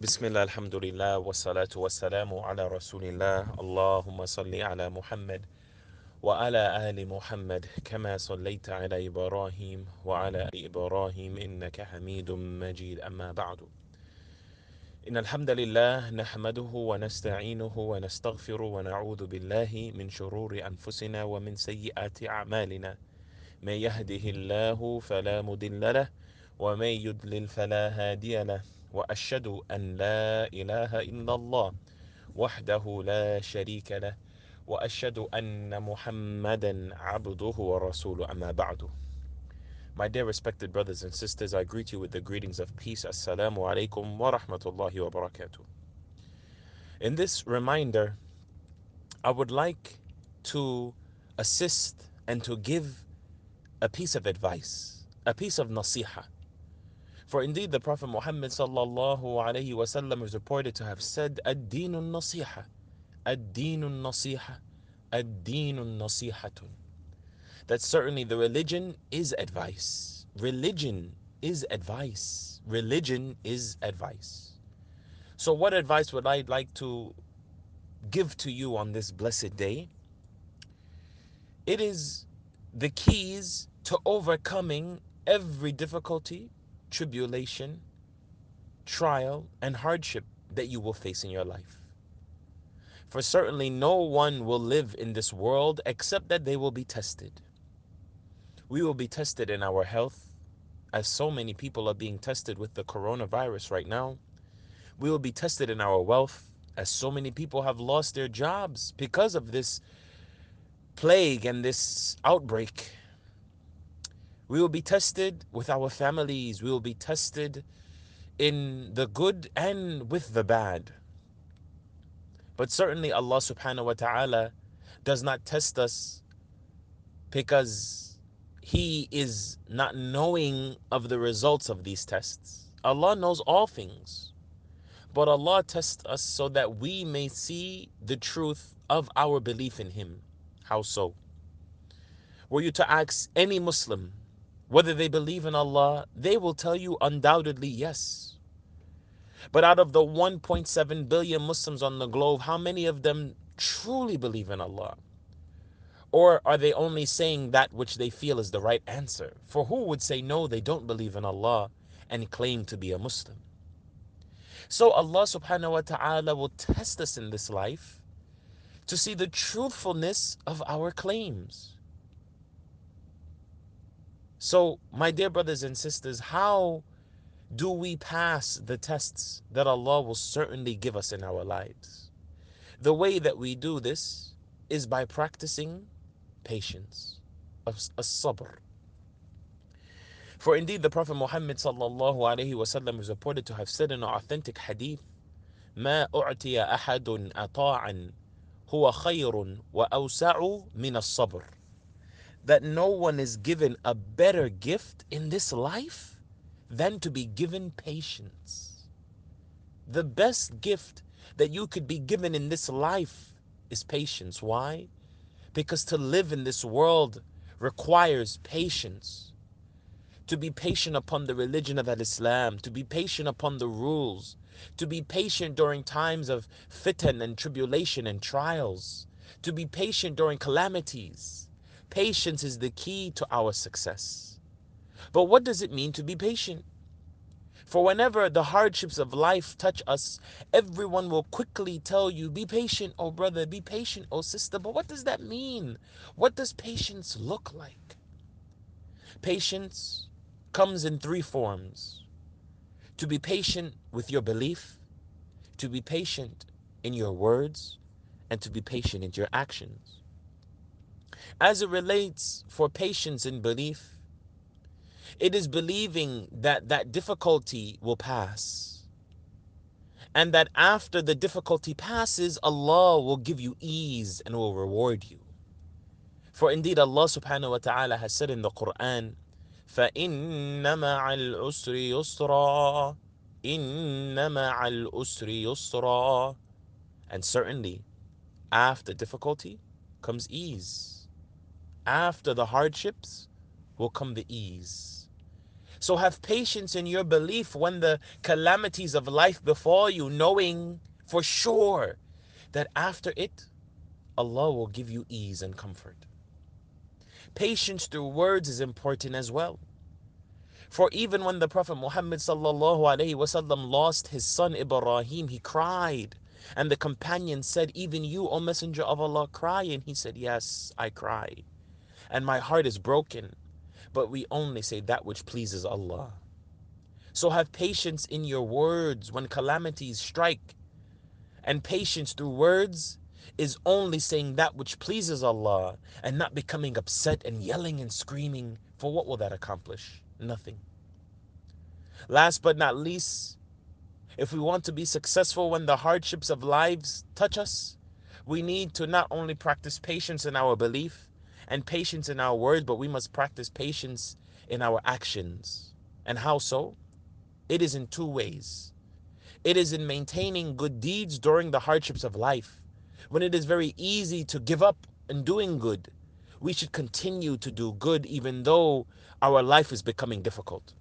بسم الله الحمد لله والصلاة والسلام على رسول الله. اللهم صل على محمد وعلى آل محمد كما صليت على إبراهيم وعلى إبراهيم إنك حميد مجيد. أما بعد إن الحمد لله نحمده ونستعينه ونستغفر ونعوذ بالله من شرور أنفسنا ومن سيئات أعمالنا. من يهده الله فلا مضل له ومن يضلل فلا هادي له. واشهد ان لا اله الا الله وحده لا شريك له واشهد ان محمدا عبده ورسوله اما بعد My dear respected brothers and sisters, I greet you with the greetings of peace. Assalamu alaikum wa rahmatullahi wa barakatuh. In this reminder, I would like to assist and to give a piece of advice, a piece of nasiha for indeed the Prophet Muhammad sallallahu alayhi wasallam is reported to have said, Ad-dinu nasiha, ad-dinu nasiha, ad-dinu nasihatun. That certainly the religion is advice. Religion is advice. Religion is advice. So what advice would I like to give to you on this blessed day? It is the keys to overcoming every difficulty tribulation, trial, and hardship that you will face in your life. For certainly no one will live in this world except that they will be tested. We will be tested in our health, as so many people are being tested with the coronavirus right now. We will be tested in our wealth, as so many people have lost their jobs because of this plague and this outbreak. We will be tested with our families. We will be tested in the good and with the bad. But certainly Allah subhanahu wa ta'ala does not test us because He is not knowing of the results of these tests. Allah knows all things. But Allah tests us so that we may see the truth of our belief in Him. How so? Were you to ask any Muslim whether they believe in Allah, they will tell you undoubtedly yes. But out of the 1.7 billion Muslims on the globe, how many of them truly believe in Allah? Or are they only saying that which they feel is the right answer? For who would say no, they don't believe in Allah and claim to be a Muslim? So Allah subhanahu wa ta'ala will test us in this life to see the truthfulness of our claims. So, my dear brothers and sisters, how do we pass the tests that Allah will certainly give us in our lives? The way that we do this is by practicing patience, as-sabr. For indeed the Prophet Muhammad sallallahu alaihi wasallam is reported to have said in an authentic hadith, ما أعطي أحد أطاعا هو خير وأوسع من الصبر That no one is given a better gift in this life than to be given patience. The best gift that you could be given in this life is patience. Why? Because to live in this world requires patience. To be patient upon the religion of Islam, to be patient upon the rules, to be patient during times of fitan and tribulation and trials, to be patient during calamities Patience is the key to our success. But what does it mean to be patient? For whenever the hardships of life touch us, everyone will quickly tell you, Be patient, oh brother, be patient, oh sister. But what does that mean? What does patience look like? Patience comes in three forms to be patient with your belief, to be patient in your words, and to be patient in your actions. As it relates for patience in belief, it is believing that that difficulty will pass. And that after the difficulty passes, Allah will give you ease and will reward you. For indeed, Allah subhanahu wa ta'ala has said in the Quran, فَإِنَّ مَعَ الْعُسْرِ يُسْرًا إِنَّ مَعَ الْعُسْرِ يُسْرًا And certainly, after difficulty comes ease after the hardships will come the ease. So have patience in your belief when the calamities of life befall you, knowing for sure that after it, Allah will give you ease and comfort. Patience through words is important as well. For even when the Prophet Muhammad lost his son Ibrahim, he cried. And the companion said, Even you, O Messenger of Allah, cry. And he said, Yes, I cry. And my heart is broken. But we only say that which pleases Allah. So have patience in your words when calamities strike. And patience through words is only saying that which pleases Allah and not becoming upset and yelling and screaming. For what will that accomplish? Nothing. Last but not least, if we want to be successful when the hardships of lives touch us, we need to not only practice patience in our belief and patience in our words, but we must practice patience in our actions. And how so? It is in two ways. It is in maintaining good deeds during the hardships of life. When it is very easy to give up in doing good, we should continue to do good even though our life is becoming difficult.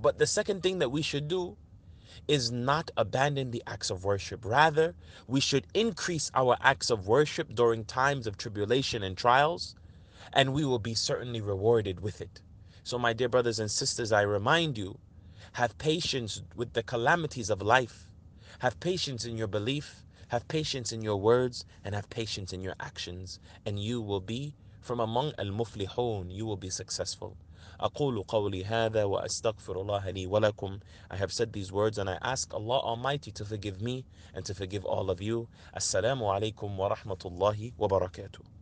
But the second thing that we should do is not abandon the acts of worship. Rather, we should increase our acts of worship during times of tribulation and trials, and we will be certainly rewarded with it. So, my dear brothers and sisters, I remind you have patience with the calamities of life, have patience in your belief, have patience in your words, and have patience in your actions, and you will be from among al-muflihun, you will be successful. أقول قولي هذا وأستغفر الله لي ولكم I have said these words and I ask Allah Almighty to forgive me and to forgive all of you. Assalamu alaikum wa rahmatullahi wa barakatuh.